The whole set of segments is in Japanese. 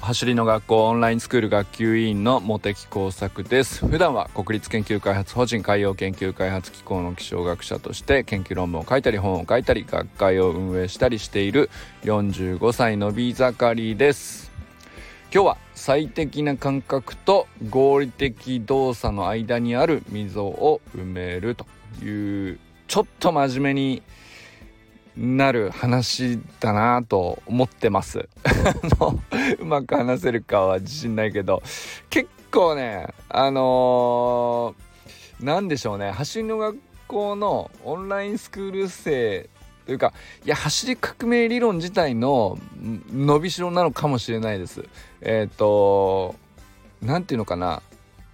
走りの学校オンラインスクール学級委員の茂木耕作です。普段は国立研究開発法人海洋研究開発機構の気象学者として研究論文を書いたり本を書いたり学会を運営したりしている45歳のビー盛りです。今日は最適な感覚と合理的動作の間にある溝を埋めるというちょっと真面目になる話だなと思ってます。うまく話せるかは自信ないけど。結構ねあのー、何でしょうね。走りの学校のオンラインスクール生というかいや走り革命理論自体の伸びしろなのかもしれないです。えっ、ー、と何て言うのかな。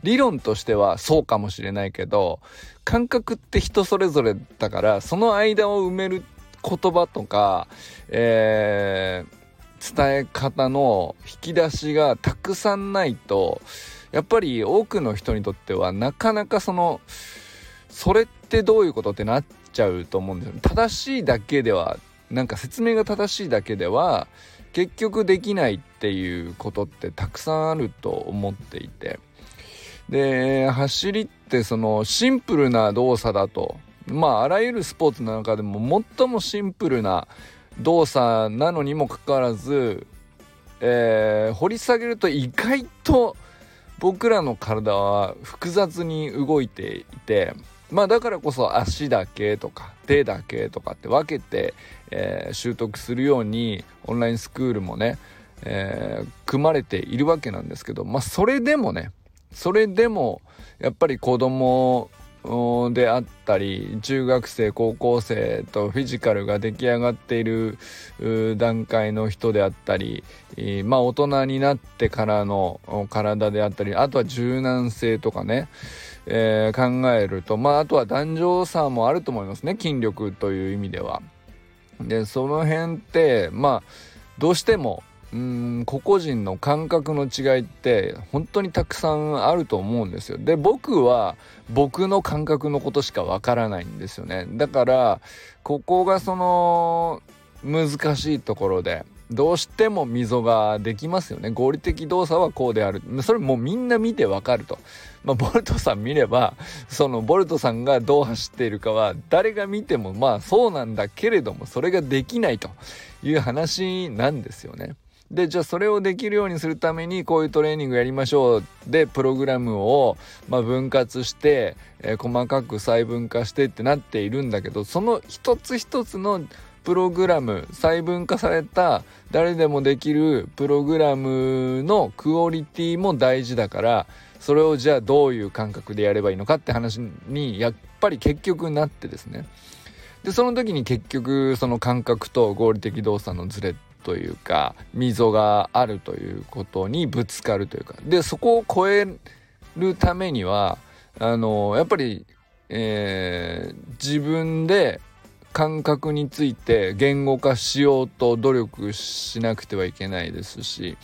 理論としてはそうかもしれないけど感覚って人それぞれだからその間を埋める言葉とか、えー、伝え方の引き出しがたくさんないとやっぱり多くの人にとってはなかなかそのそれってどういうことってなっちゃうと思うんですよ。正しいだけではなんか説明が正しいだけでは結局できないっていうことってたくさんあると思っていてで走りってそのシンプルな動作だとまああらゆるスポーツの中でも最もシンプルな動作なのにもかかわらず、えー、掘り下げると意外と僕らの体は複雑に動いていてまあだからこそ足だけとか手だけとかって分けて、えー、習得するようにオンラインスクールもね、えー、組まれているわけなんですけどまあそれでもねそれでもやっぱり子供であったり中学生高校生とフィジカルが出来上がっている段階の人であったり、まあ大人になってからの体であったりあとは柔軟性とかね、えー、考えるとまああとは男女差もあると思いますね筋力という意味では。でその辺ってまあどうしてもうん個々人の感覚の違いって本当にたくさんあると思うんですよ。で僕は僕の感覚のことしかわからないんですよね。だからここがその難しいところでどうしても溝ができますよね合理的動作はこうであるそれもうみんな見てわかると、まあ、ボルトさん見ればそのボルトさんがどう走っているかは誰が見てもまあそうなんだけれどもそれができないという話なんですよね。でじゃあそれをできるようにするためにこういうトレーニングやりましょうでプログラムを、まあ、分割して、えー、細かく細分化してってなっているんだけどその一つ一つのプログラム細分化された誰でもできるプログラムのクオリティも大事だからそれをじゃあどういう感覚でやればいいのかって話にやっぱり結局なってですね。でその時に結局その感覚と合理的動作のズレっというか溝があるということにぶつかるというかでそこを超えるためにはあのやっぱり、えー、自分で感覚について言語化しようと努力しなくてはいけないですし、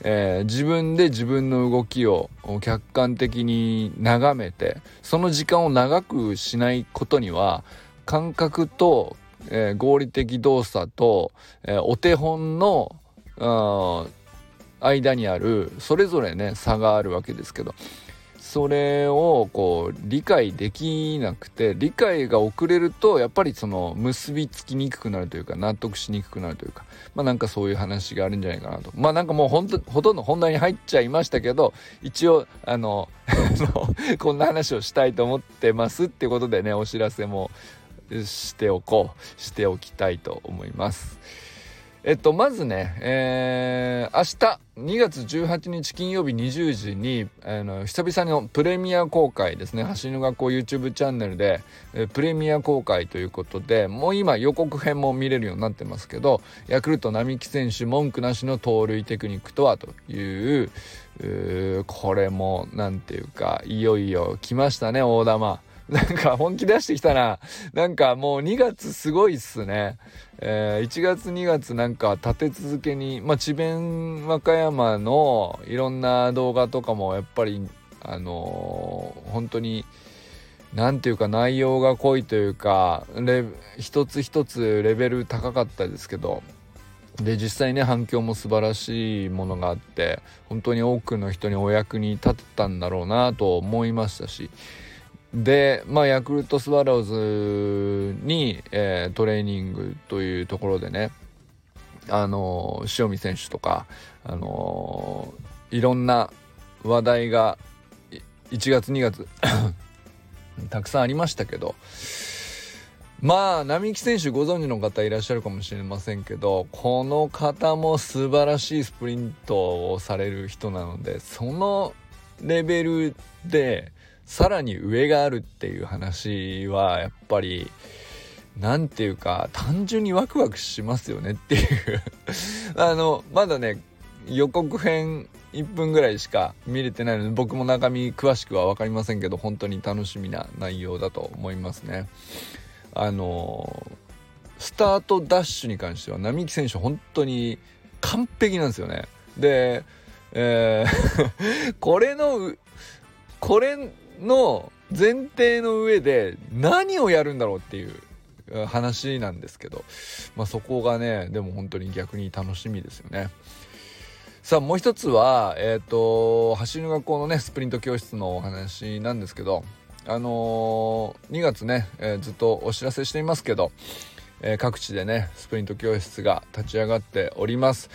えー、自分で自分の動きを客観的に眺めてその時間を長くしないことには感覚とえー、合理的動作と、えー、お手本の間にあるそれぞれね差があるわけですけどそれをこう理解できなくて理解が遅れるとやっぱりその結びつきにくくなるというか納得しにくくなるというかまあなんかそういう話があるんじゃないかなと。まあなんかもうほんとほとんど本題に入っちゃいましたけど一応あの こんな話をしたいと思ってますってことでねお知らせもしておこうしておきたいと思います。えっと、まずね、えー、明日2月18日金曜日20時に、あの久々のプレミア公開ですね走りの学校 YouTube チャンネルで、えプレミア公開ということでもう今予告編も見れるようになってますけどヤクルト並木選手文句なしの盗塁テクニックとはというこれも何ていうかいよいよ来ましたね大玉。なんか本気出してきたな。なんかもう2月すごいっすね。えー、1月2月なんか立て続けに、まあ、智弁和歌山のいろんな動画とかもやっぱり、あのー、本当に、何ていうか内容が濃いというか、一つ一つレベル高かったですけど、で実際ね反響も素晴らしいものがあって本当に多くの人にお役に立てたんだろうなと思いましたしでまあヤクルトスワローズに、えー、トレーニングというところでねあの塩見選手とかあのいろんな話題が1月2月 たくさんありましたけどまあ並木選手ご存知の方いらっしゃるかもしれませんけどこの方も素晴らしいスプリントをされる人なのでそのレベルでさらに上があるっていう話はやっぱり何て言うか単純にワクワクしますよねっていう あのまだね予告編1分ぐらいしか見れてないので僕も中身詳しくは分かりませんけど本当に楽しみな内容だと思いますね。あのスタートダッシュに関しては並木選手本当に完璧なんですよね。で、えー これのこれの前提の上で何をやるんだろうっていう話なんですけど、まあ、そこがねでも本当に逆に楽しみですよね。さあもう一つは、えっ、ー、と走りの学校のねスプリント教室のお話なんですけどあのー、2月ね、えー、ずっとお知らせしていますけど、え、各地でねスプリント教室が立ち上がっております。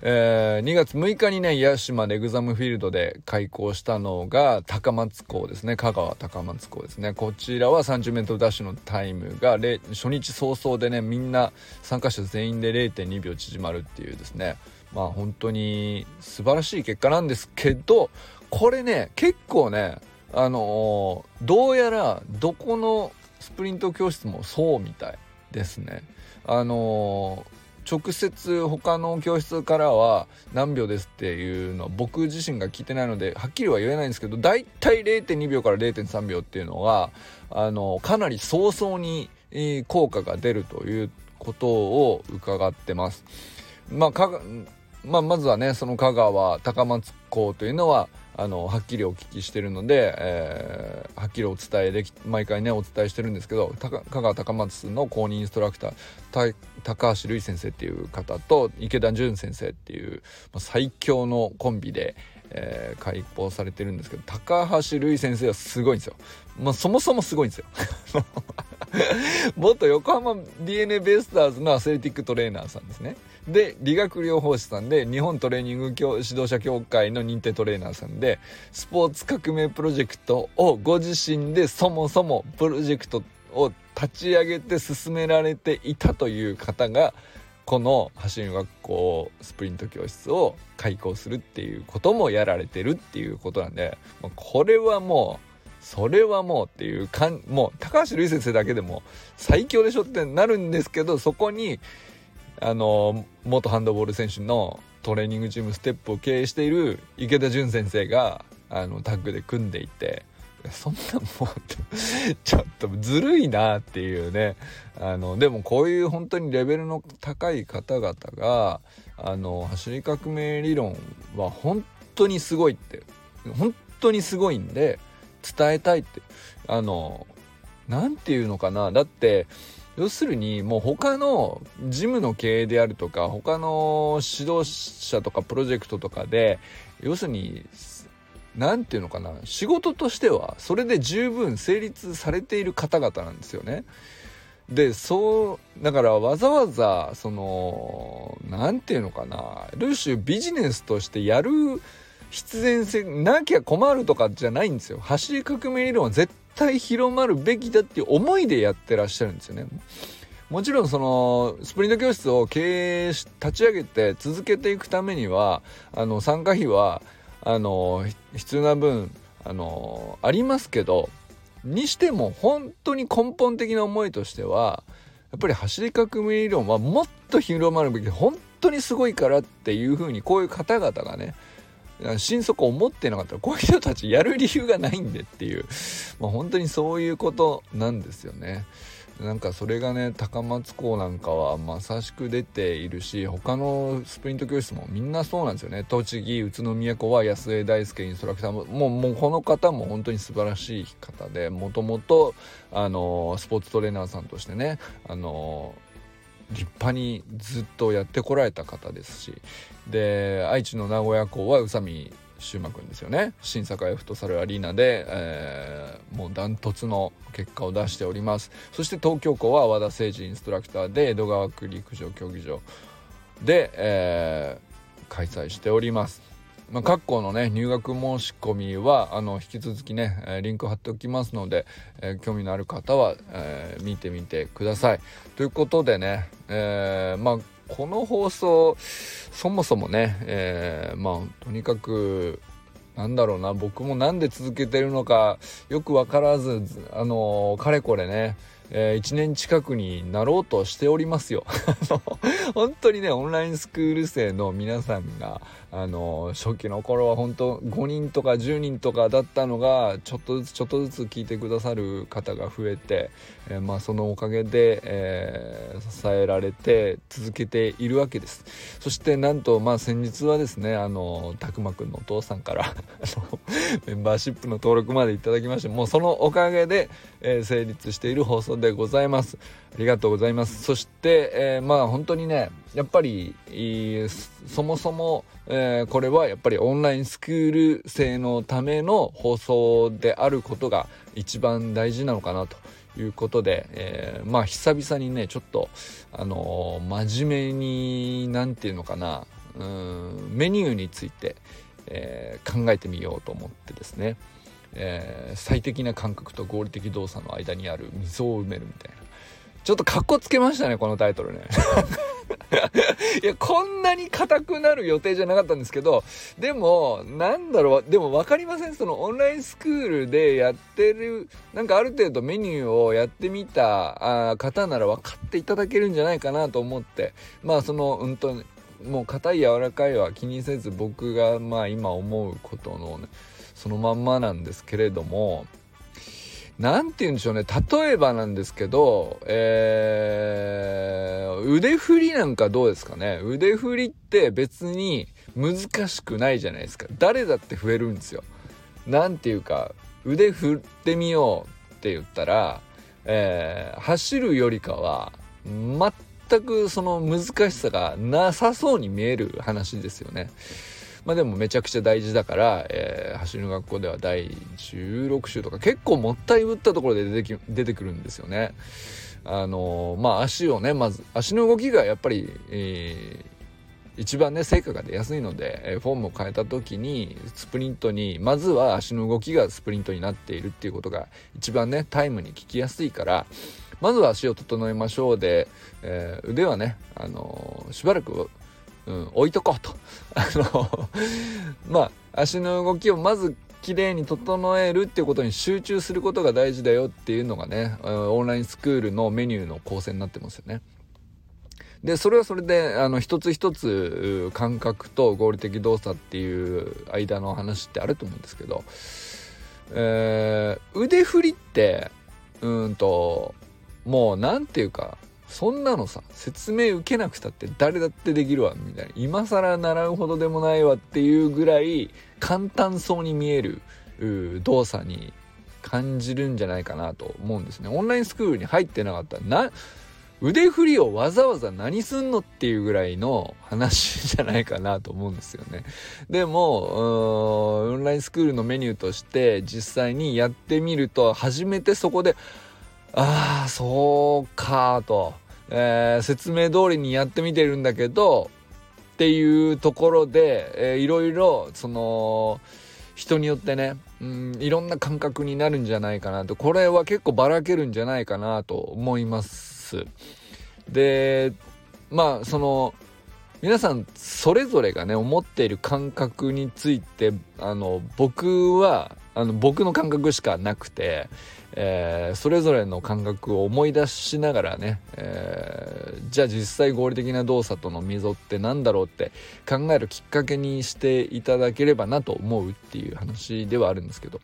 えー、2月6日にね屋島レグザムフィールドで開校したのが高松港ですね。香川高松港ですね。こちらは 30m ダッシュのタイムが初日早々でねみんな参加者全員で0.2秒縮まるっていうですね。まあ本当に素晴らしい結果なんですけどこれね結構ねあのー、どうやらどこのスプリント教室もそうみたいですね。あのー、直接他の教室からは何秒ですっていうのは僕自身が聞いてないのではっきりは言えないんですけど大体0.2秒から0.3秒っていうのがあのかなり早々に効果が出るということを伺ってます。まあ、かまあ、まずはねその香川高松港というのはあのはっきりお聞きしてるので、えー、はっきりお伝えでき毎回ねお伝えしてるんですけど香川高松の公認インストラクター高橋瑠衣先生っていう方と池田純先生っていう、まあ、最強のコンビで、えー、開講されてるんですけど高橋瑠衣先生はすごいんですよ。まあ、そもそもすごいんですよ。元横浜 d n a ベイスターズのアスレティックトレーナーさんですね。で理学療法士さんで日本トレーニング指導者協会の認定トレーナーさんでスポーツ革命プロジェクトをご自身でそもそもプロジェクトを立ち上げて進められていたという方がこの走り学校スプリント教室を開講するっていうこともやられてるっていうことなんでこれはもうそれはもうっていうかんもう高橋瑠衣先生だけでも最強でしょってなるんですけどそこにあの元ハンドボール選手のトレーニングチームステップを経営している池田純先生があのタッグで組んでいてそんなもうちょっとずるいなっていうね。あのでもこういう本当にレベルの高い方々があの走り革命理論は本当にすごいって本当にすごいんで伝えたいってあの何て言うのかな。だって要するにもう他のジムの経営であるとか他の指導者とかプロジェクトとかで要するに何て言うのかな仕事としてはそれで十分成立されている方々なんですよね。でそうだからわざわざその何て言うのかなある種ビジネスとしてやる必然性なきゃ困るとかじゃないんですよ。走り革命理論は絶対広まるべきだっていう思いでやってらっしゃるんですよね。もちろんそのスプリント教室を経営し立ち上げて続けていくためにはあの参加費はあの必要な分あのありますけどにしても本当に根本的な思いとしてはやっぱり走り革命理論はもっと広まるべき本当にすごいからっていうふうにこういう方々がね心底思ってなかったらこういう人たちやる理由がないんでっていう、まあ、本当にそういうことなんですよね。なんかそれがね高松港なんかはまさしく出ているし他のスプリント教室もみんなそうなんですよね栃木宇都宮校は安江大輔インストラクターももうもうこの方も本当に素晴らしい方でもともとスポーツトレーナーさんとしてねあの立派にずっとやってこられた方ですしで愛知の名古屋校は宇佐美修馬くんですよね。新栄フットサルアリーナで、えー、もうダントツの結果を出しております。そして東京校は和田誠司インストラクターで江戸川区陸上競技場で、えー、開催しております。まあ、各校のね入学申し込みはあの引き続きね、えー、リンク貼っておきますので、えー、興味のある方は、えー、見てみてください。ということでね、えまあこの放送そもそもね、えまあとにかくなんだろうな僕もなんで続けてるのかよく分からずあのかれこれねえー、1年近くになろうとしておりますよ。本当にね、オンラインスクール生の皆さんが、あの初期の頃は本当5人とか10人とかだったのがちょっとずつちょっとずつ聞いてくださる方が増えて、えー、まあ、そのおかげで、えー、支えられて続けているわけです。そしてなんとまあ先日はですねあのたくまくんのお父さんから メンバーシップの登録までいただきましてもうそのおかげで、えー、成立している放送でございます。ありがとうございます。そして、えまあ本当にねやっぱりそもそも、えー、これはやっぱりオンラインスクール生のための放送であることが一番大事なのかなということで、えー、まあ久々にねちょっとあのー、真面目に何て言うのかなうんメニューについて、えー、考えてみようと思ってですね、え最適な感覚と合理的動作の間にある溝を埋めるみたいな。ちょっとかっこつけましたねこのタイトルね いや、こんなに硬くなる予定じゃなかったんですけど、でも、なんだろう、でも分かりません。そのオンラインスクールでやってる、なんかある程度メニューをやってみたあ方なら分かっていただけるんじゃないかなと思って、まあその、うんと、もう硬い柔らかいは気にせず僕がまあ今思うことの、ね、そのまんまなんですけれども、何て言うんでしょうね例えばなんですけど、えー、腕振りなんかどうですかね腕振りって別に難しくないじゃないですか誰だって増えるんですよ。なんていうか腕振ってみようって言ったら、えー、走るよりかは全くその難しさがなさそうに見える話ですよね。まあでもめちゃくちゃ大事だから、えー、走る学校では第16週とか結構もったいぶったところで出てき出てくるんですよね。あのー、まあ足をねまず足の動きがやっぱり、えー、一番ね成果が出やすいので、えフォームを変えた時にスプリントにまずは足の動きがスプリントになっているっていうことが一番ねタイムに効きやすいからまずは足を整えましょうで、えー、腕はね、あのー、しばらくうん、置いとこうと。あのまあ、足の動きをまず綺麗に整えるっていうことに集中することが大事だよっていうのがね、オンラインスクールのメニューの構成になってますよね。で、それはそれで、あの、一つ一つ感覚と合理的動作っていう間の話ってあると思うんですけど、えー、腕振りって、うんと、もう何て言うか、そんなのさ説明受けなくたって誰だってできるわみたいな。今更習うほどでもないわっていうぐらい簡単そうに見える動作に感じるんじゃないかなと思うんですね。オンラインスクールに入ってなかった。らな腕振りをわざわざ何すんのっていうぐらいの話じゃないかなと思うんですよね。でも、オンラインスクールのメニューとして実際にやってみると初めてそこで、ああそうかと、えー、説明通りにやってみてるんだけどっていうところで、えー、いろいろその人によってね、うん、いろんな感覚になるんじゃないかなと。これは結構ばらけるんじゃないかなと思います。でまあその皆さんそれぞれがね思っている感覚についてあの僕はあの僕の感覚しかなくて、えー、それぞれの感覚を思い出しながらね、えー、じゃあ実際合理的な動作との溝って何だろうって考えるきっかけにしていただければなと思うっていう話ではあるんですけど。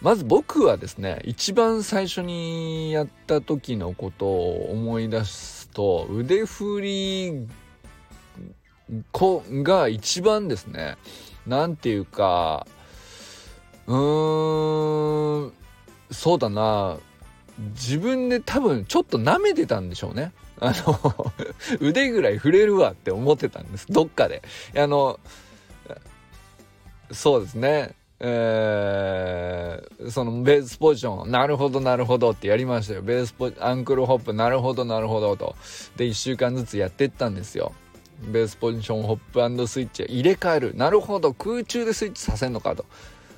まず僕はですね一番最初にやった時のことを思い出すと腕振りが一番ですね何て言うかうーんそうだな自分で多分ちょっと舐めてたんでしょうね。あの 腕ぐらい触れるわって思ってたんです。どっかで。あの、そうですね。えー、そのベースポジション、なるほどなるほどってやりましたよ。ベースポアンクルホップ、なるほどなるほどと。で、1週間ずつやってったんですよ。ベースポジションホップスイッチ入れ替える。なるほど、空中でスイッチさせんのかと。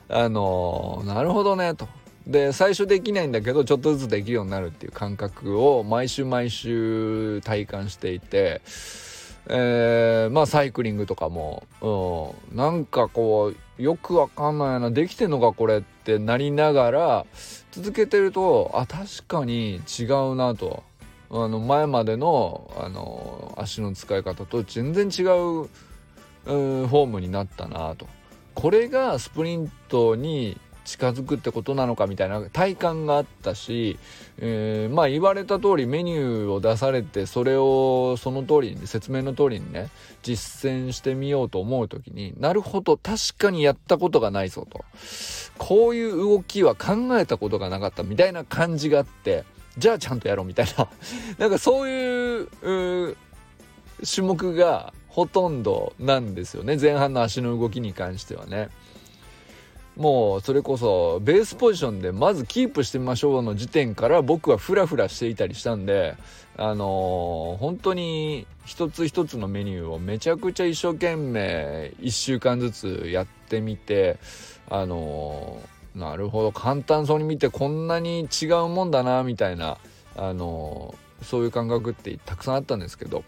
あの、なるほどねと。で最初できないんだけどちょっとずつできるようになるっていう感覚を毎週毎週体感していて、えー、まあサイクリングとかも、うん、なんかこうよくわかんないなできてんのかこれってなりながら続けてるとあ確かに違うなとあの前までのあの足の使い方と全然違う、うん、フォームになったなとこれがスプリントに近づくってことなのかみたいな体感があったし、えー、まあ言われた通りメニューを出されてそれをその通りに説明の通りにね実践してみようと思う時になるほど確かにやったことがないぞと。こういう動きは考えたことがなかったみたいな感じがあってじゃあちゃんとやろうみたいな。なんかそういう種目がほとんどなんですよね前半の足の動きに関してはね。もうそれこそベースポジションでまずキープしてみましょうの時点から僕はフラフラしていたりしたんであのー、本当に一つ一つのメニューをめちゃくちゃ一生懸命1週間ずつやってみてあのー、なるほど簡単そうに見てこんなに違うもんだなみたいなあのー、そういう感覚ってたくさんあったんですけど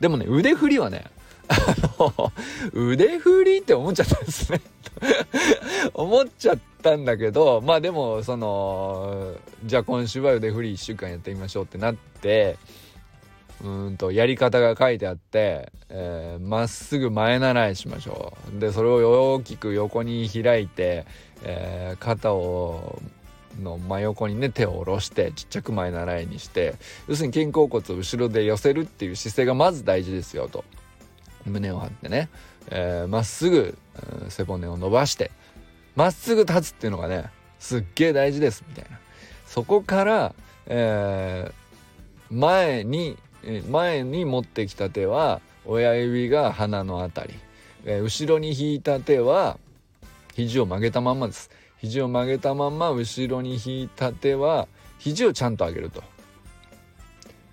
でもね腕振りはねあの腕振りって思っちゃったんですね。思っちゃったんだけどまあでもそのじゃあ今週は腕振り1週間やってみましょうってなってうんとやり方が書いてあってま、えー、っすぐ前習いしましょう。でそれを大きく横に開いて、えー、肩をの真横にね手を下ろしてちっちゃく前習いにして要するに肩甲骨を後ろで寄せるっていう姿勢がまず大事ですよと。胸を張ってね。ま、えー、っすぐ、背骨を伸ばしてまっすぐ立つっていうのがねすっげえ大事ですみたいな。そこから、えー、前に前に持ってきた手は親指が鼻のあたり、えー、後ろに引いた手は肘を曲げたままです。肘を曲げたまま後ろに引いた手は肘をちゃんと上げると。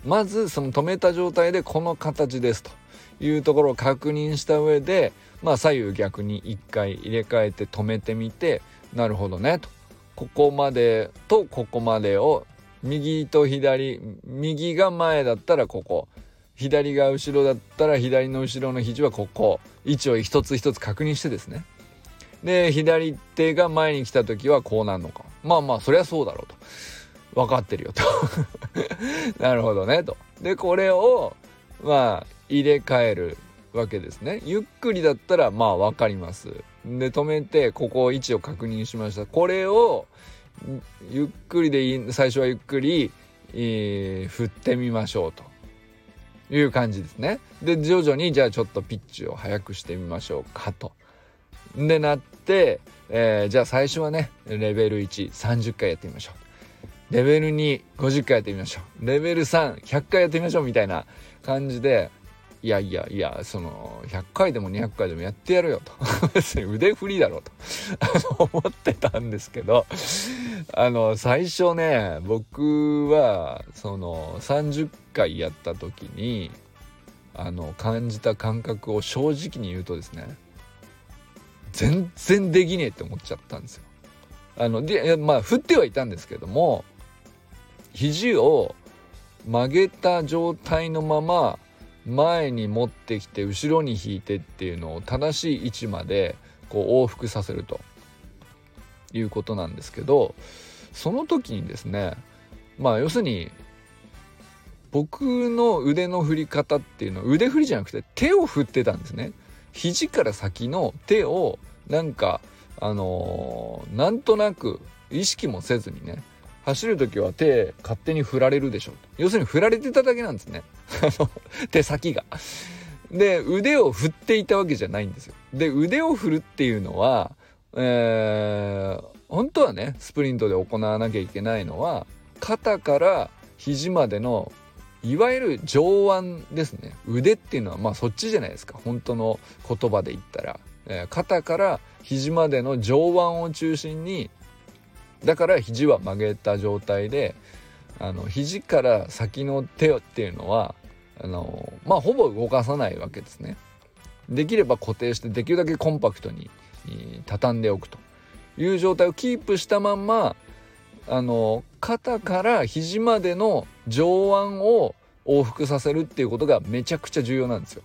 まずその止めた状態でこの形ですと。いうところを確認した上でまあ左右逆に1回入れ替えて止めてみてなるほどねと。ここまでとここまでを右と左右が前だったらここ。左が後ろだったら左の後ろの肘はここ。位置を一つ一つ確認してですね。で左手が前に来た時はこうなるのか。まあまあそりゃそうだろうと。分かってるよと。なるほどねと。でこれをまあ入れ替えるわけですね。ゆっくりだったらまあ分かります。で止めてここ位置を確認しました。これをゆっくりでいい最初はゆっくり、えー、振ってみましょうと。いう感じですね。で徐々にじゃあちょっとピッチを速くしてみましょうかと。でなっ、えー、じゃあ最初はねレベル130回やってみましょう。レベル250回やってみましょう。レベル3100回やってみましょうみたいな感じでいやいやいやその100回でも200回でもやってやるよと。別に腕振りだろうと。思ってたんですけどあの最初ね僕はその30回やった時にあの感じた感覚を正直に言うとですね全然できねえって思っちゃったんですよ。あのでまあ振ってはいたんですけども肘を曲げた状態のまま前に持ってきて後ろに引いてっていうのを正しい位置までこう往復させるということなんですけどその時にですねまあ要するに僕の腕の振り方っていうのは腕振りじゃなくて手を振ってたんですね。肘から先の手をなんかあのー、なんとなく意識もせずにね走る時は手勝手に振られるでしょ要するに振られてただけなんですね 手先が。で腕を振っていたわけじゃないんですよ。で腕を振るっていうのは、えー、本当はねスプリントで行わなきゃいけないのは肩から肘までのいわゆる上腕ですね。腕っていうのはまあそっちじゃないですか。本当の言葉で言ったら、えー、肩から肘までの上腕を中心にだから肘は曲げた状態であの肘から先の手っていうのはあのまあほぼ動かさないわけですね。できれば固定してできるだけコンパクトに畳んでおくと。いう状態をキープしたまんまあの肩から肘までの上腕を往復させるっていうことがめちゃくちゃ重要なんですよ。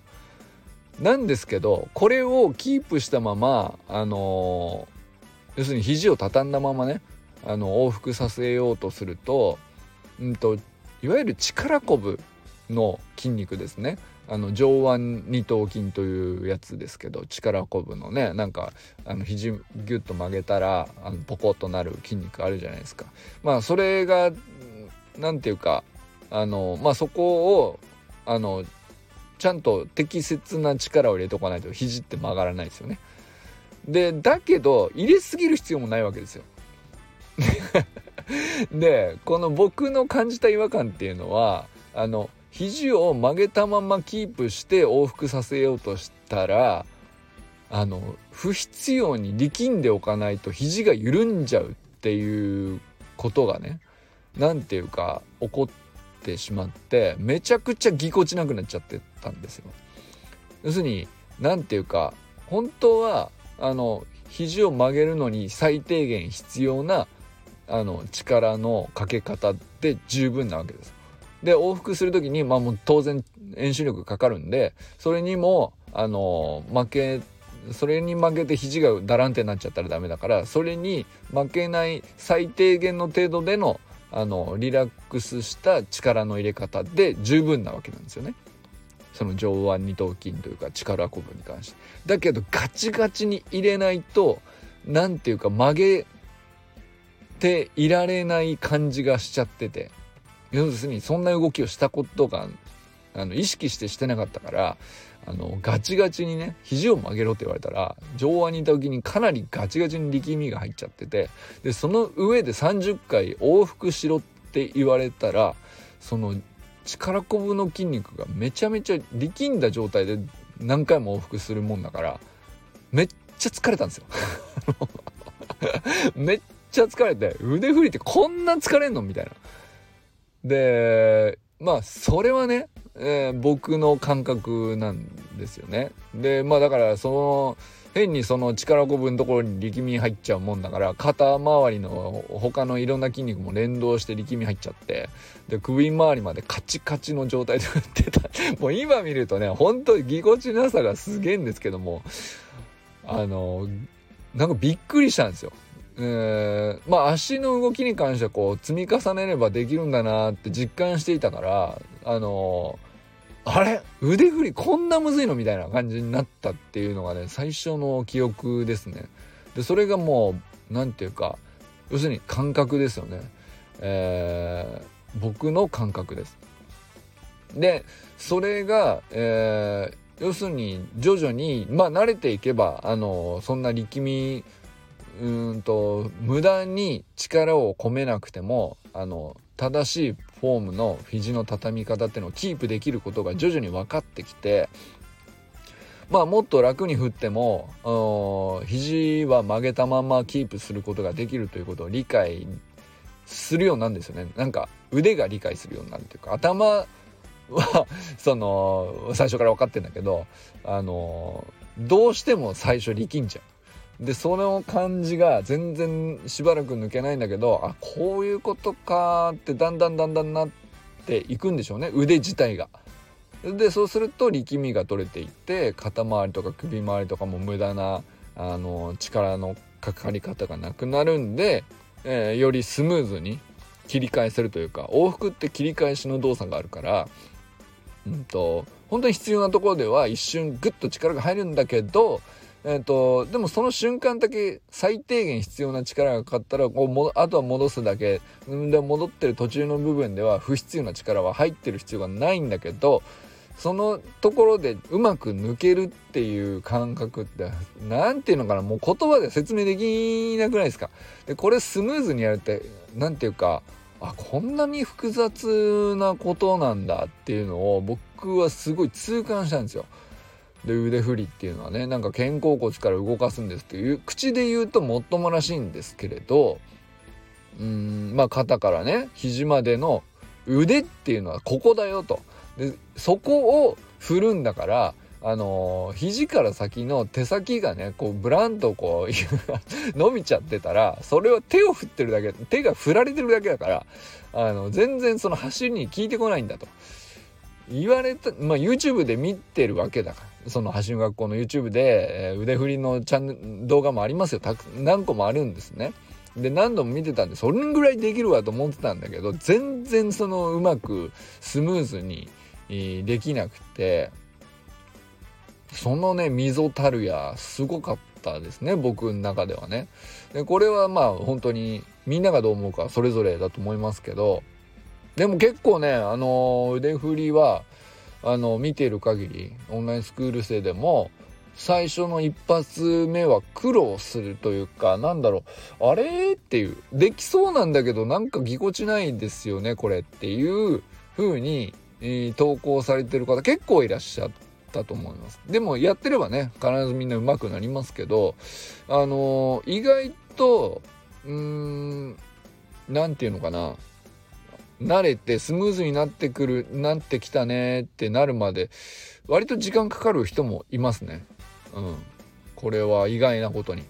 なんですけどこれをキープしたままあの要するに肘を畳んだままねあの往復させようとすると,、うんと、いわゆる力こぶの筋肉ですねあの上腕二頭筋というやつですけど力こぶのねなんかあの肘ギュッと曲げたらあのポコッとなる筋肉あるじゃないですか。まあそれが何て言うかあのまあそこをあのちゃんと適切な力を入れとかないと肘って曲がらないですよね。でだけど入れすぎる必要もないわけですよ。でこの僕の感じた違和感っていうのはあの肘を曲げたままキープして往復させようとしたらあの不必要に力んでおかないと肘が緩んじゃうっていうことがね何ていうか起こってしまってめちゃくちゃぎこちなくなっちゃってたんですよ。要するに何ていうか本当はあの肘を曲げるのに最低限必要なあの力のかけ方で十分なわけです。で往復する時にまあもう当然遠心力かかるんでそれにもあの負けそれに負けて肘がだらんってなっちゃったらダメだからそれに負けない最低限の程度でのあのリラックスした力の入れ方で十分なわけなんですよね。その上腕二頭筋というか力こぶに関して。だけどガチガチに入れないと何ていうか曲げていられない感じがしちゃってて要するにそんな動きをしたことがあの意識してしてなかったからあのガチガチにね肘を曲げろって言われたら上腕にいた時にかなりガチガチに力みが入っちゃっててでその上で30回往復しろって言われたらその力こぶの筋肉がめちゃめちゃ力んだ状態で何回も往復するもんだからめっちゃ疲れたんですよ めっちゃ疲れて腕振りってこんな疲れんのみたいな。でまあそれはね、えー、僕の感覚なんですよね。でまあだからその変にその力こぶのところに力み入っちゃうもんだから肩周りの他のいろんな筋肉も連動して力み入っちゃってで首周りまでカチカチの状態で振ってた もう今見るとねほんとぎこちなさがすげえんですけどもあのなんかびっくりしたんですよ。え、まあ足の動きに関してはこう積み重ねればできるんだなって実感していたからあのー、あれ？腕振りこんなむずいのみたいな感じになったっていうのがね最初の記憶ですね。でそれがもう何て言うか要するに感覚ですよね。えー、僕の感覚です。でそれが、えー、要するに徐々にまあ慣れていけばあのそんな力みうんと無駄に力を込めなくてもあの正しいフォームの肘の畳み方っていうのをキープできることが徐々に分かってきてまあもっと楽に振っても肘は曲げたままキープすることができるということを理解するようなんですよねなんか腕が理解するようになるというか頭はその最初から分かってんだけどあのどうしても最初力んじゃう。でその感じが全然しばらく抜けないんだけどあこういうことかってだんだんだんだんなっていくんでしょうね腕自体が。でそうすると力みが取れていって肩周りとか首周りとかも無駄なあの力のかかり方がなくなるんで、えー、よりスムーズに切り返せるというか往復って切り返しの動作があるから、うんと本当に必要なところでは一瞬グッと力が入るんだけどえーと、でもその瞬間だけ最低限必要な力がかかったらこうもあとは戻すだけで戻ってる途中の部分では不必要な力は入ってる必要がないんだけどそのところでうまく抜けるっていう感覚って何て言うのかなもう言葉で説明できなくないですか？でこれスムーズにやるって何て言うかあこんなに複雑なことなんだっていうのを僕はすごい痛感したんですよ。で腕振りっていうのはねなんか肩甲骨から動かすんですっていう口で言うともっともらしいんですけれどうんまあ肩からね肘までの腕っていうのはここだよと。でそこを振るんだからあのー、肘から先の手先がねこうブランとこう 伸びちゃってたらそれは手を振ってるだけ手が振られてるだけだからあの全然その走りに効いてこないんだと言われたまあ YouTube で見てるわけだから。その走る学校の YouTube で、えー、腕振りのチャン動画もありますよ。たく何個もあるんですね。で何度も見てたんでそれぐらいできるわと思ってたんだけど全然そのうまくスムーズにできなくて。そのね溝たるやすごかったですね僕の中ではね。でこれはまあ本当にみんながどう思うかそれぞれだと思いますけどでも結構ねあの腕振りはあの見てる限りオンラインスクール生でも最初の一発目は苦労するというかなんだろうあれっていうできそうなんだけどなんかぎこちないですよねこれっていう風に、えー、投稿されてる方結構いらっしゃって。ったと思いますでもやってればね必ずみんな上手くなりますけどあのー、意外とうーん何て言うのかな慣れてスムーズになってくるなってきたねってなるまで割と時間かかる人もいますね。うん。これは意外なことに。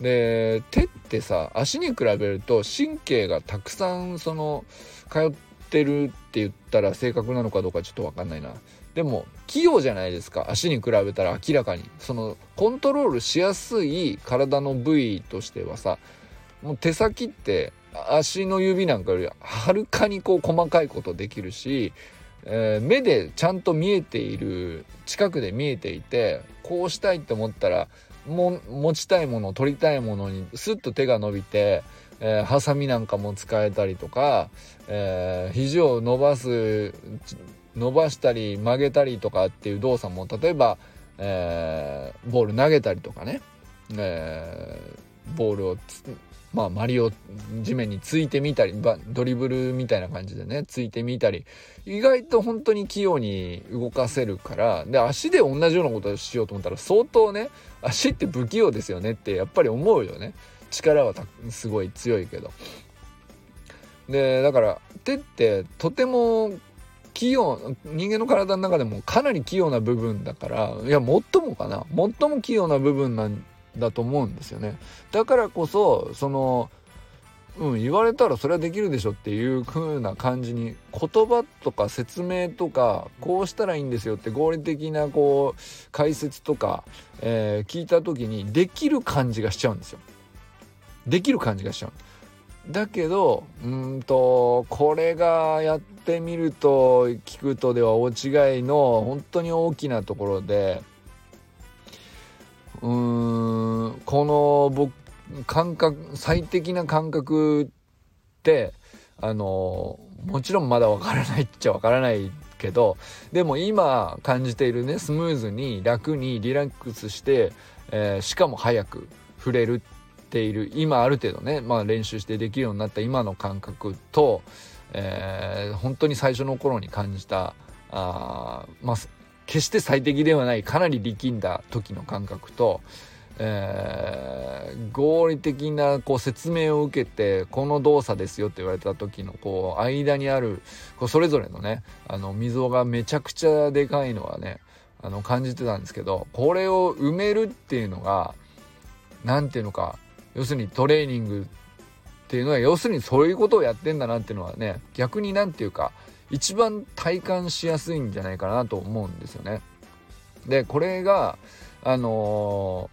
で手ってさ足に比べると神経がたくさんその通ってるって言ったら正確なのかどうかちょっと分かんないな。でも器用じゃないですか。足に比べたら明らかに。そのコントロールしやすい体の部位としてはさもう手先って足の指なんかよりはるかにこう細かいことできるし、えー、目でちゃんと見えている近くで見えていてこうしたいって思ったらも持ちたいもの取りたいものにスッと手が伸びて、えー、ハサミなんかも使えたりとか、えー、肘を伸ばす伸ばしたり曲げたりとかっていう動作も例えば、えー、ボール投げたりとかね、えー、ボールをまあ、マリオ地面についてみたりドリブルみたいな感じでねついてみたり意外と本当に器用に動かせるからで足で同じようなことをしようと思ったら相当ね足って不器用ですよねってやっぱり思うよね力はすごい強いけど。でだから手ってとても器用人間の体の中でもかなり器用な部分だからいや最もかな最も器用な部分なんだと思うんですよね。だからこそそのうん言われたらそれはできるでしょっていう風な感じに言葉とか説明とかこうしたらいいんですよって合理的なこう解説とか、えー、聞いた時にできる感じがしちゃうんですよ。できる感じがしちゃうだけどうんとこれがやってみると聞くとでは大違いの本当に大きなところでうーんこの僕感覚最適な感覚ってあのもちろんまだわからないっちゃわからないけどでも今感じているねスムーズに楽にリラックスして、えー、しかも早く触れるっている今ある程度ね、まあ、練習してできるようになった今の感覚と、えー、本当に最初の頃に感じたあまあ決して最適ではないかなり力んだ時の感覚と、えー、合理的なこう説明を受けてこの動作ですよって言われた時のこう間にあるこうそれぞれのねあの溝がめちゃくちゃでかいのはねあの感じてたんですけどこれを埋めるっていうのが何ていうのか要するにトレーニングっていうのは要するにそういうことをやってんだなっていうのはね逆に何て言うか一番体感しやすいんじゃないかなと思うんですよね。でこれがあの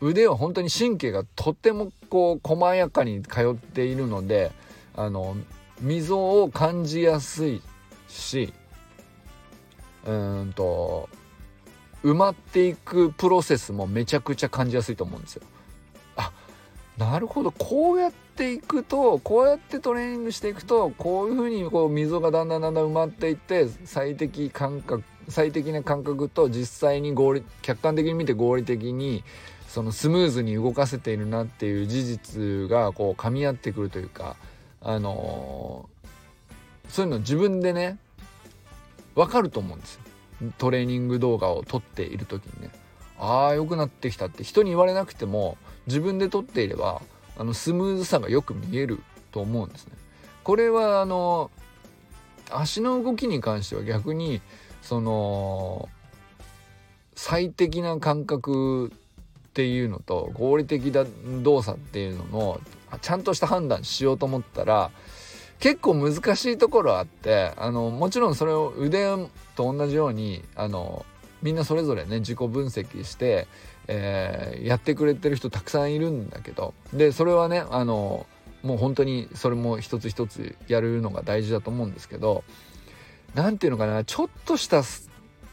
ー、腕は本当に神経がとってもこう細やかに通っているのであの溝を感じやすいしうんと埋まっていくプロセスもめちゃくちゃ感じやすいと思うんですよ。なるほど。こうやっていくとこうやってトレーニングしていくとこういうふうにこう溝がだんだんだんだん埋まっていって最適感覚最適な感覚と実際に合理客観的に見て合理的にそのスムーズに動かせているなっていう事実がこう噛み合ってくるというかあのー、そういうの自分でね分かると思うんですよ。トレーニング動画を撮っている時にね。ああ良くなってきたって人に言われなくても自分で撮っていればあのスムーズさがよく見えると思うんですね。これはあの足の動きに関しては逆にその最適な感覚っていうのと合理的だ動作っていうののちゃんとした判断しようと思ったら結構難しいところあってあのもちろんそれを腕と同じようにあのみんなそれぞれね自己分析して、えー、やってくれてる人たくさんいるんだけどでそれはねあのもう本当にそれも一つ一つやるのが大事だと思うんですけど何ていうのかなちょっとした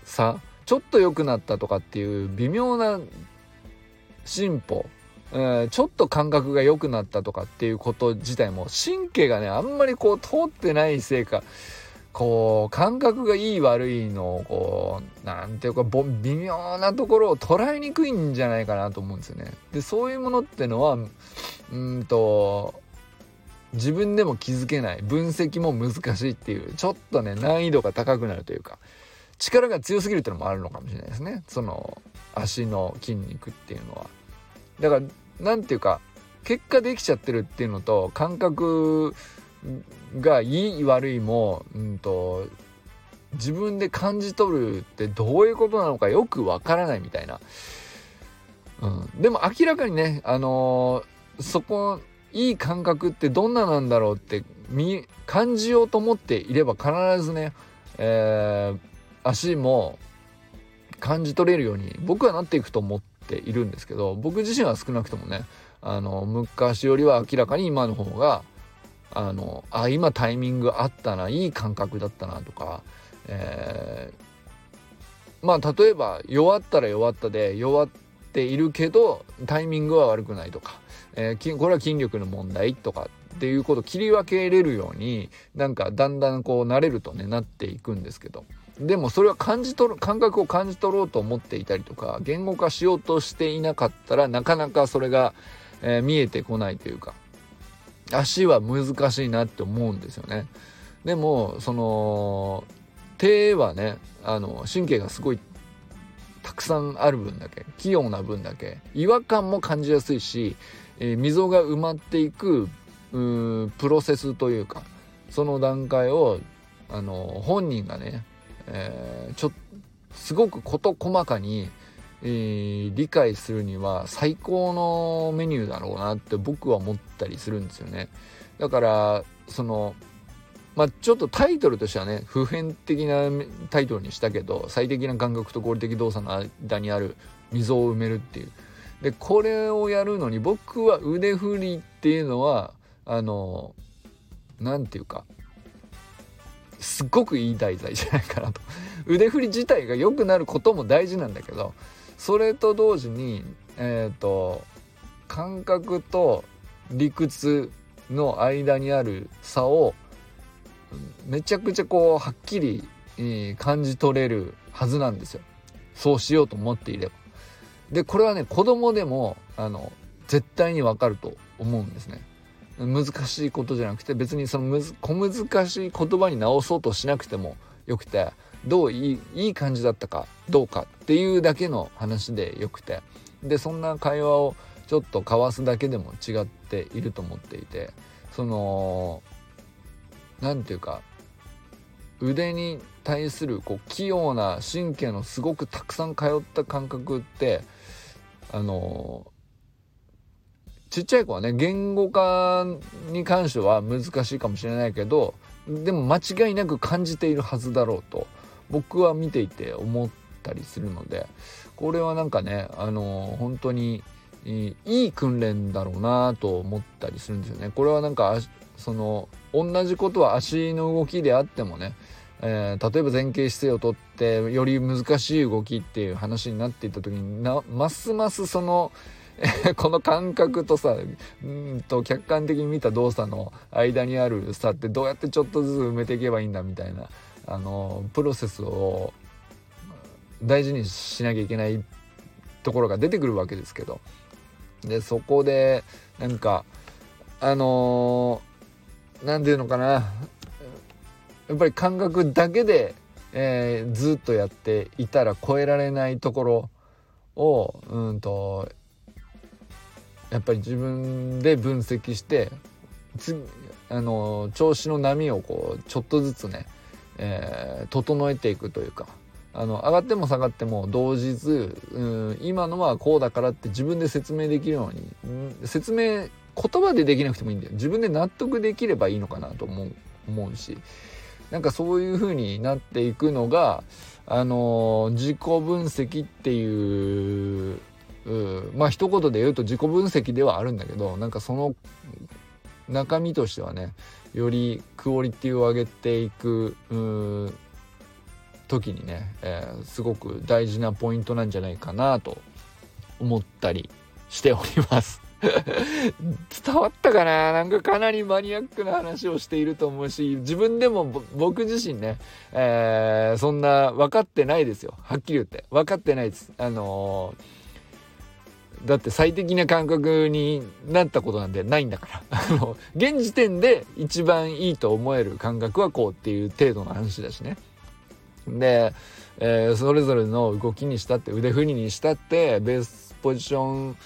差ちょっと良くなったとかっていう微妙な進歩、えー、ちょっと感覚が良くなったとかっていうこと自体も神経がねあんまりこう通ってないせいかこう感覚がいい悪いのをこうなんていうか微妙なところを捉えにくいんじゃないかなと思うんですよね。でそういうものってのはうんと自分でも気づけない分析も難しいっていうちょっとね難易度が高くなるというか力が強すぎるっていうのもあるのかもしれないですねその足の筋肉っていうのは。だから何ていうか結果できちゃってるっていうのと感覚がいい悪いも、うんと、自分で感じ取るってどういうことなのかよくわからないみたいな。うん、でも明らかにね、あのー、そこいい感覚ってどんななんだろうって感じようと思っていれば必ずね、えー、足も感じ取れるように僕はなっていくと思っているんですけど僕自身は少なくともねあの昔よりは明らかに今の方があのあ今タイミングあったないい感覚だったなとか、えー、まあ例えば弱ったら弱ったで弱っているけどタイミングは悪くないとか、えー、これは筋力の問題とかっていうことを切り分けれるようになんかだんだんこう慣れるとねなっていくんですけど。でもそれは感じ取る感覚を感じ取ろうと思っていたりとか言語化しようとしていなかったらなかなかそれが、えー、見えてこないというか。足は難しいなって思うんですよね。でもその手はねあの神経がすごいたくさんある分だけ器用な分だけ違和感も感じやすいし、えー、溝が埋まっていくプロセスというかその段階をあの本人がね、えー、ちょすごく事細かにえー、理解するには最高のメニューだろうなって僕は思ったりするんですよね。だからそのまあちょっとタイトルとしてはね普遍的なタイトルにしたけど最適な感覚と合理的動作の間にある溝を埋めるっていう。でこれをやるのに僕は腕振りっていうのはあの何て言うかすっごくいい題材じゃないかなと腕振り自体が良くなることも大事なんだけどそれと同時にえっ、ー、と感覚と理屈の間にある差をめちゃくちゃこうはっきり、感じ取れるはずなんですよそうしようと思っていれば。でこれはね子供でもあの絶対にわかると思うんですね。難しいことじゃなくて別にそのむ小難しい言葉に直そうとしなくてもよくてどういいいい感じだったかどうかっていうだけの話でよくて。でそんな会話をちょっと交わすだけでも違っていると思っていてその何て言うか腕に対するこう器用な神経のすごくたくさん通った感覚ってあのちっちゃい子はね言語化に関しては難しいかもしれないけどでも間違いなく感じているはずだろうと。僕は見ていて思ったりするのでこれはなんかねあの本当にいい訓練だろうなと思ったりするんですよね。これはなんかその同じことは足の動きであってもね、えー、例えば前傾姿勢をとってより難しい動きっていう話になっていった時になますますその この感覚とさうんと客観的に見た動作の間にある差ってどうやってちょっとずつ埋めていけばいいんだみたいなあのプロセスを大事にしなきゃいけないところが出てくるわけですけど。でそこでなんかあの何て言うのかな。やっぱり感覚だけで、えー、ずっとやっていたら超えられないところをうんとやっぱり自分で分析してあの調子の波をこうちょっとずつね、えー、整えていくというかあの上がっても下がっても動じず、うん、今のはこうだからって自分で説明できるように、うん、説明言葉でできなくてもいいんだよ。自分で納得できればいいのかなと思う思うし。なんかそういう風になっていくのがあの自己分析っていううまあ一言で言うと自己分析ではあるんだけどなんかその中身としてはねよりクオリティを上げていく時にね、えー、すごく大事なポイントなんじゃないかなと思ったりしております。伝わったかな？なんかかなりマニアックな話をしていると思うし自分でも僕自身ね、えー、そんな分かってないですよ。はっきり言って。分かってないです。あのーだって最適な感覚になったことなんてないんだから。あの現時点で一番いいと思える感覚はこうっていう程度の話だしね。で、えー、それぞれの動きにしたって腕振りにしたってベースポジション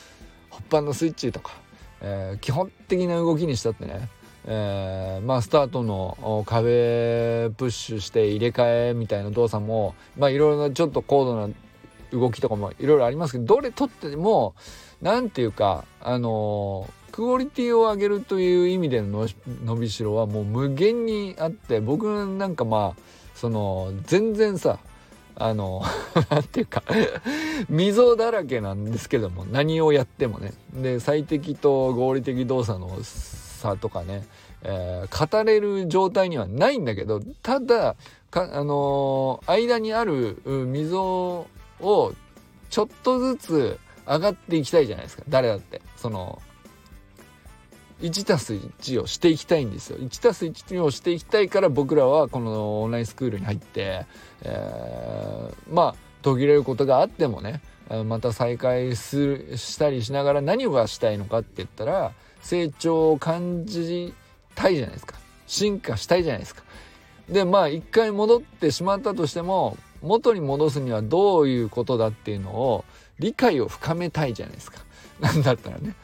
ホッパーのスイッチとか、えー、基本的な動きにしたってね。えー、まあスタートの壁プッシュして入れ替えみたいな動作もまあいろいろなちょっと高度な動きとかもいろいろありますけどどれとっても何ていうかあのクオリティを上げるという意味での伸びしろはもう無限にあって僕なんかまあその全然さあの 何ていうか 溝だらけなんですけども何をやってもね。で最適と合理的動作の差とかね、えー、語れる状態にはないんだけどただかあのー、間にある溝をちょっとずつ上がっていきたいじゃないですか。誰だって。その 1+1 をしていきたいんですよ。1たす1をしていきたいから僕らはこのオンラインスクールに入って、えー、まあ途切れることがあってもねまた再開するしたりしながら何をしたいのかって言ったら成長を感じたいじゃないですか。進化したいじゃないですか。でまあ一回戻ってしまったとしても元に戻すにはどういうことだっていうのを理解を深めたいじゃないですか。なんだったらね。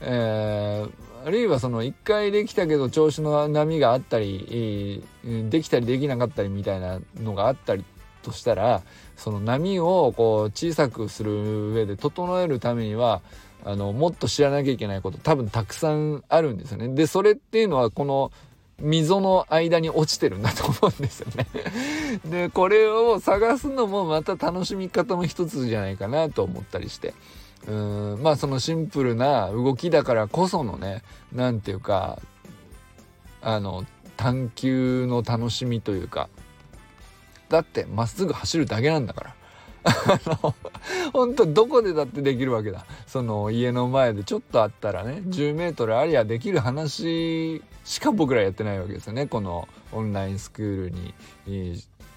えー、あるいはその一回できたけど調子の波があったり、できたりできなかったりみたいなのがあったりとしたらその波をこう小さくする上で整えるためにはあのもっと知らなきゃいけないこと多分たくさんあるんですよね。でそれっていうのはこの溝の間に落ちてるんだと思うんですよね。でこれを探すのもまた楽しみ方の一つじゃないかなと思ったりして。うんまあそのシンプルな動きだからこそのね何て言うかあの探求の楽しみというか。だってまっすぐ走るだけなんだから。あの本当どこでだってできるわけだ。その家の前でちょっとあったらね10メートルありゃできる話しか僕らやってないわけですよね。このオンラインスクールに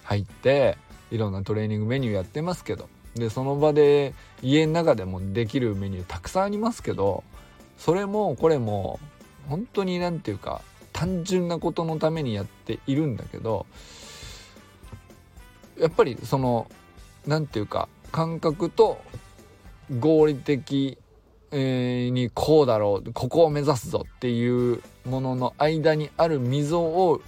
入っていろんなトレーニングメニューやってますけど。でその場で家の中でもできるメニューたくさんありますけどそれもこれも本当に何て言うか単純なことのためにやっているんだけどやっぱりその何て言うか感覚と合理的、にこうだろうここを目指すぞっていうものの間にある溝を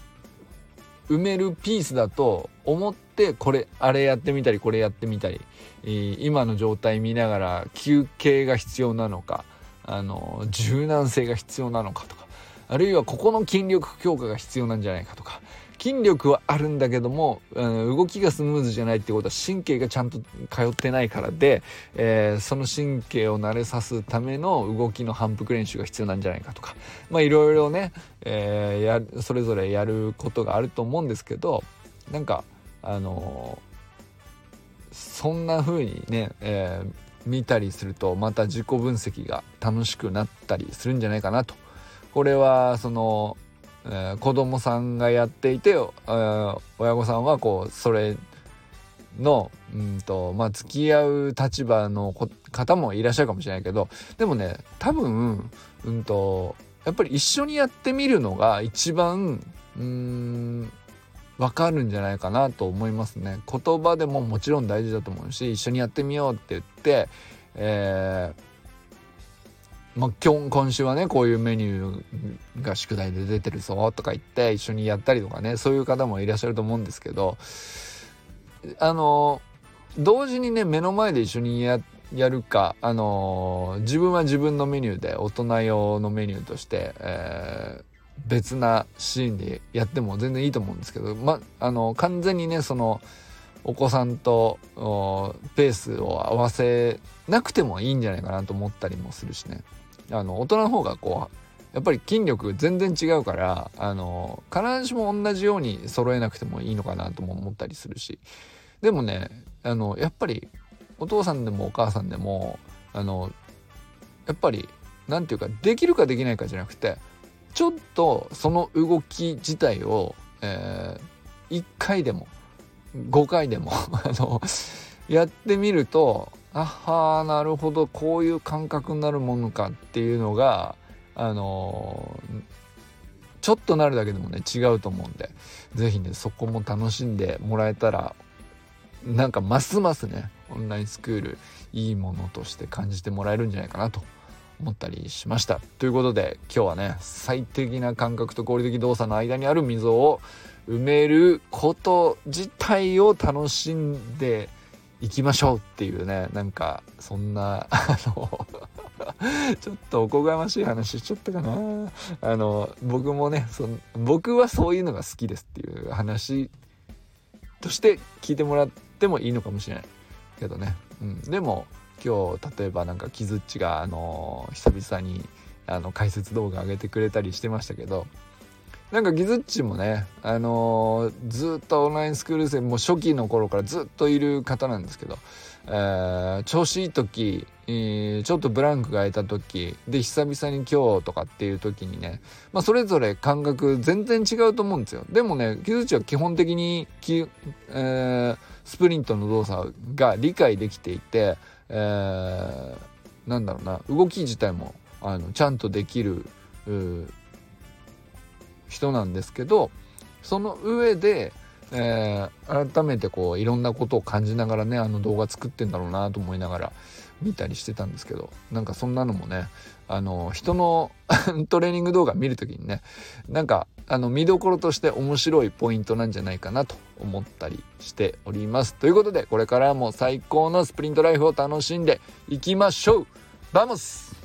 埋めるピースだと思ってこれあれやってみたりこれやってみたり、え、今の状態見ながら休憩が必要なのかあの柔軟性が必要なのかとかあるいはここの筋力強化が必要なんじゃないかとか筋力はあるんだけども、うん、動きがスムーズじゃないってことは神経がちゃんと通ってないからで、えー、その神経を慣れさすための動きの反復練習が必要なんじゃないかとかまあいろいろね、えー、やそれぞれやることがあると思うんですけどなんかあのー、そんな風にね、えー、見たりするとまた自己分析が楽しくなったりするんじゃないかなと。これはそのえー、子供さんがやっていて、えー、親御さんはこうそれのうんとまあ付き合う立場の方もいらっしゃるかもしれないけどでもね多分うんとやっぱり一緒にやってみるのが一番うん分かるんじゃないかなと思いますね。言葉でももちろん大事だと思うし一緒にやってみようって言ってえー、まあ、今今週はねこういうメニューが宿題で出てるぞとか言って一緒にやったりとかねそういう方もいらっしゃると思うんですけどあの同時にね目の前で一緒にややるか、あの自分は自分のメニューで大人用のメニューとして、えー、別なシーンでやっても全然いいと思うんですけど、ま、あの完全にねそのお子さんとペースを合わせなくてもいいんじゃないかなと思ったりもするしね。あの大人の方がこうやっぱり筋力全然違うからあの必ずしも同じように揃えなくてもいいのかなとも思ったりするし。でもねあのやっぱりお父さんでもお母さんでもあのやっぱり何て言うかできるかできないかじゃなくてちょっとその動き自体を、えー、1回でも5回でも あのやってみるとあはなるほどこういう感覚になるものかっていうのがあのちょっとなるだけでもね違うと思うんで是非ねそこも楽しんでもらえたらなんかますますねオンラインスクールいいものとして感じてもらえるんじゃないかなと思ったりしました。ということで今日はね最適な感覚と合理的動作の間にある溝を埋めること自体を楽しんでいきましょうっていうねなんかそんなあの ちょっとおこがましい話しちゃったかな。あの僕もねそ僕はそういうのが好きですっていう話として聞いてもらってもいいのかもしれない。けどね、うん、でも今日例えばなんかキズッチがあの久々にあの解説動画上げてくれたりしてましたけどなんかギズッチもね、あのー、ずっとオンラインスクール生もう初期の頃からずっといる方なんですけど、えー、調子いい時、えー、ちょっとブランクが空いた時で久々に今日とかっていう時にね、まあ、それぞれ感覚全然違うと思うんですよ。でもねギズッチは基本的にき、えー、スプリントの動作が理解できていて、えー、なんだろうな動き自体もあのちゃんとできる人なんですけどその上で、えー、改めてこういろんなことを感じながらねあの動画作ってんだろうなと思いながら見たりしてたんですけどなんかそんなのもねあの人の トレーニング動画見る時にねなんかあの見どころとして面白いポイントなんじゃないかなと思ったりしております。ということでこれからも最高のスプリントライフを楽しんでいきましょうバモス